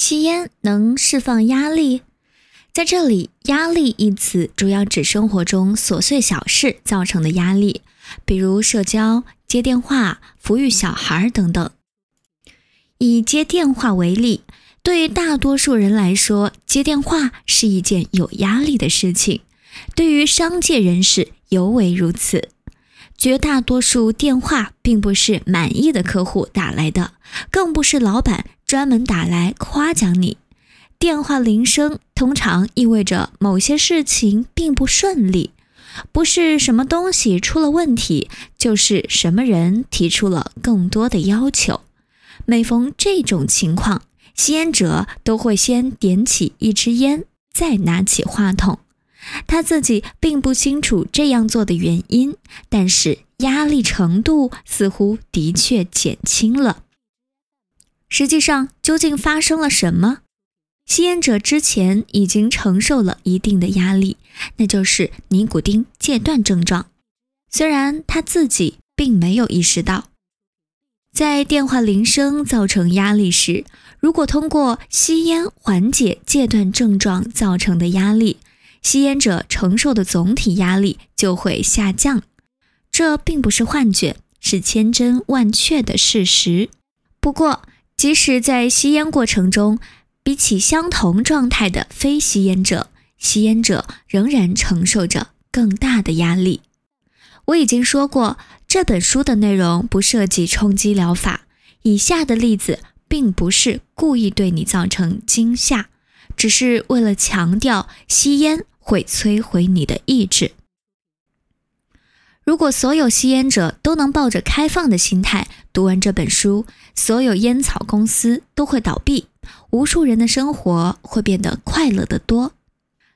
吸烟能释放压力，在这里，“压力”一词主要指生活中琐碎小事造成的压力，比如社交、接电话、抚育小孩等等。以接电话为例，对于大多数人来说，接电话是一件有压力的事情，对于商界人士尤为如此。绝大多数电话并不是满意的客户打来的，更不是老板专门打来夸奖你。电话铃声通常意味着某些事情并不顺利，不是什么东西出了问题，就是什么人提出了更多的要求。每逢这种情况，吸烟者都会先点起一支烟，再拿起话筒。他自己并不清楚这样做的原因，但是压力程度似乎的确减轻了。实际上，究竟发生了什么？吸烟者之前已经承受了一定的压力，那就是尼古丁戒断症状，虽然他自己并没有意识到。在电话铃声造成压力时，如果通过吸烟缓解戒断症状造成的压力。吸烟者承受的总体压力就会下降，这并不是幻觉，是千真万确的事实。不过，即使在吸烟过程中，比起相同状态的非吸烟者，吸烟者仍然承受着更大的压力。我已经说过，这本书的内容不涉及冲击疗法。以下的例子并不是故意对你造成惊吓，只是为了强调吸烟。会摧毁你的意志。如果所有吸烟者都能抱着开放的心态读完这本书，所有烟草公司都会倒闭，无数人的生活会变得快乐得多。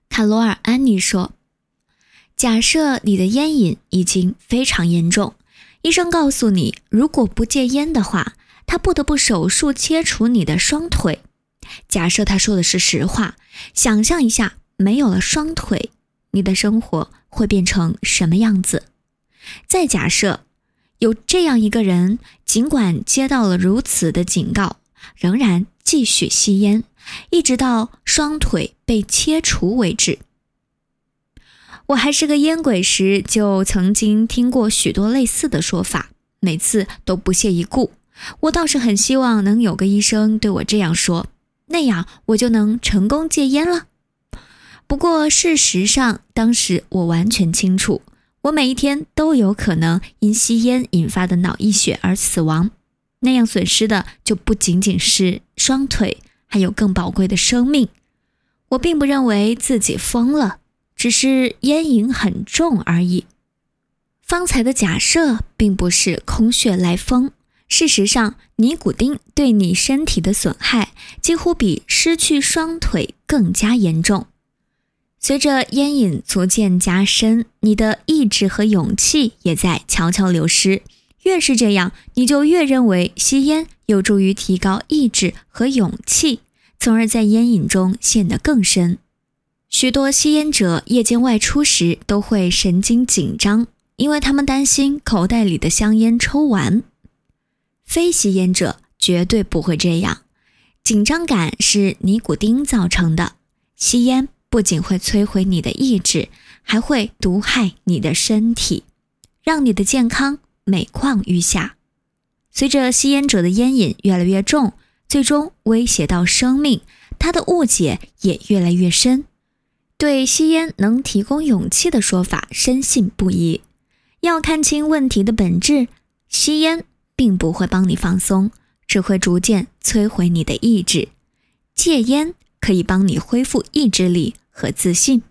卡罗尔·安妮说：“假设你的烟瘾已经非常严重，医生告诉你，如果不戒烟的话，他不得不手术切除你的双腿。假设他说的是实话，想象一下。”没有了双腿，你的生活会变成什么样子？再假设有这样一个人，尽管接到了如此的警告，仍然继续吸烟，一直到双腿被切除为止。我还是个烟鬼时，就曾经听过许多类似的说法，每次都不屑一顾。我倒是很希望能有个医生对我这样说，那样我就能成功戒烟了。不过，事实上，当时我完全清楚，我每一天都有可能因吸烟引发的脑溢血而死亡，那样损失的就不仅仅是双腿，还有更宝贵的生命。我并不认为自己疯了，只是烟瘾很重而已。方才的假设并不是空穴来风。事实上，尼古丁对你身体的损害几乎比失去双腿更加严重。随着烟瘾逐渐加深，你的意志和勇气也在悄悄流失。越是这样，你就越认为吸烟有助于提高意志和勇气，从而在烟瘾中陷得更深。许多吸烟者夜间外出时都会神经紧张，因为他们担心口袋里的香烟抽完。非吸烟者绝对不会这样，紧张感是尼古丁造成的。吸烟。不仅会摧毁你的意志，还会毒害你的身体，让你的健康每况愈下。随着吸烟者的烟瘾越来越重，最终威胁到生命，他的误解也越来越深。对吸烟能提供勇气的说法深信不疑。要看清问题的本质，吸烟并不会帮你放松，只会逐渐摧毁你的意志。戒烟可以帮你恢复意志力。和自信。